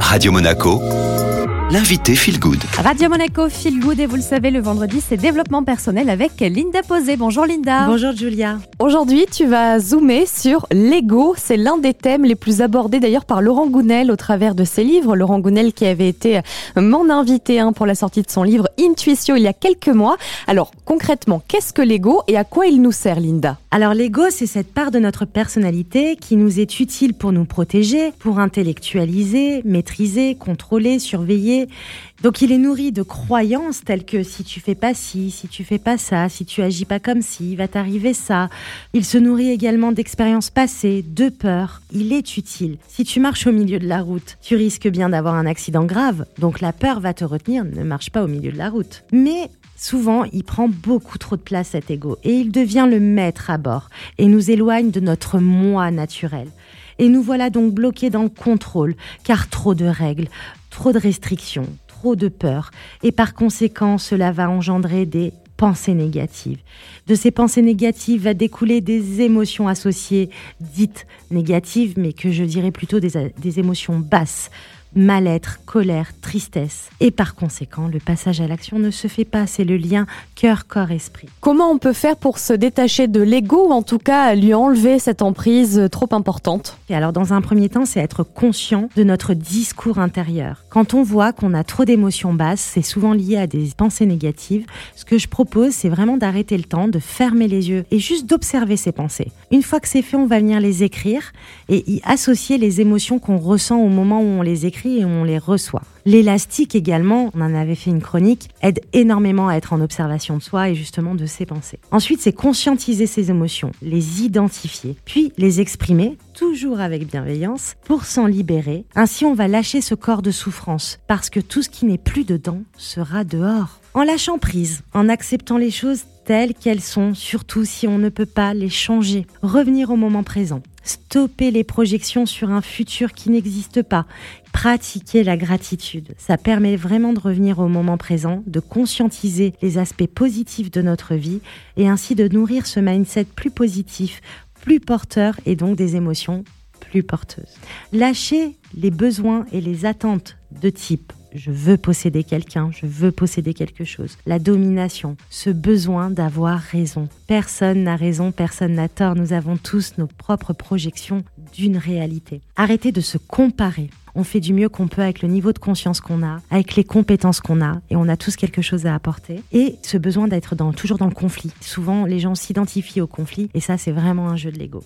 Radio Monaco, l'invité Feel Good. Radio Monaco Feel Good et vous le savez, le vendredi, c'est développement personnel avec Linda Posé. Bonjour Linda. Bonjour Julia. Aujourd'hui, tu vas zoomer sur l'ego. C'est l'un des thèmes les plus abordés d'ailleurs par Laurent Gounel au travers de ses livres. Laurent Gounel qui avait été mon invité hein, pour la sortie de son livre Intuition il y a quelques mois. Alors concrètement, qu'est-ce que l'ego et à quoi il nous sert Linda? Alors l'ego, c'est cette part de notre personnalité qui nous est utile pour nous protéger, pour intellectualiser, maîtriser, contrôler, surveiller donc il est nourri de croyances telles que si tu fais pas ci, si tu fais pas ça, si tu agis pas comme ci, il va t'arriver ça. Il se nourrit également d'expériences passées, de peurs. Il est utile. Si tu marches au milieu de la route, tu risques bien d'avoir un accident grave, donc la peur va te retenir, ne marche pas au milieu de la route. Mais Souvent, il prend beaucoup trop de place cet ego et il devient le maître à et nous éloigne de notre moi naturel. Et nous voilà donc bloqués dans le contrôle, car trop de règles, trop de restrictions, trop de peur, et par conséquent cela va engendrer des pensées négatives. De ces pensées négatives va découler des émotions associées, dites négatives, mais que je dirais plutôt des émotions basses, mal-être, colère, tristesse. Et par conséquent, le passage à l'action ne se fait pas, c'est le lien cœur, corps, esprit. Comment on peut faire pour se détacher de l'ego ou en tout cas lui enlever cette emprise trop importante? Et alors dans un premier temps, c'est être conscient de notre discours intérieur. Quand on voit qu'on a trop d'émotions basses, c'est souvent lié à des pensées négatives. Ce que je propose, c'est vraiment d'arrêter le temps, de fermer les yeux et juste d'observer ces pensées. Une fois que c'est fait, on va venir les écrire et y associer les émotions qu'on ressent au moment où on les écrit et on les reçoit. L'élastique également, on en avait fait une chronique, aide énormément à être en observation de soi et justement de ses pensées. Ensuite, c'est conscientiser ses émotions, les identifier, puis les exprimer, toujours avec bienveillance, pour s'en libérer. Ainsi, on va lâcher ce corps de souffrance, parce que tout ce qui n'est plus dedans sera dehors. En lâchant prise, en acceptant les choses telles qu'elles sont, surtout si on ne peut pas les changer. Revenir au moment présent. Stopper les projections sur un futur qui n'existe pas. Pratiquer la gratitude. Ça permet vraiment de revenir au moment présent, de conscientiser les aspects positifs de notre vie et ainsi de nourrir ce mindset plus positif, plus porteur et donc des émotions plus porteuses. Lâcher les besoins et les attentes de type je veux posséder quelqu'un, je veux posséder quelque chose. La domination, ce besoin d'avoir raison. Personne n'a raison, personne n'a tort. Nous avons tous nos propres projections d'une réalité. Arrêtez de se comparer. On fait du mieux qu'on peut avec le niveau de conscience qu'on a, avec les compétences qu'on a, et on a tous quelque chose à apporter. Et ce besoin d'être dans, toujours dans le conflit. Souvent, les gens s'identifient au conflit, et ça, c'est vraiment un jeu de l'ego.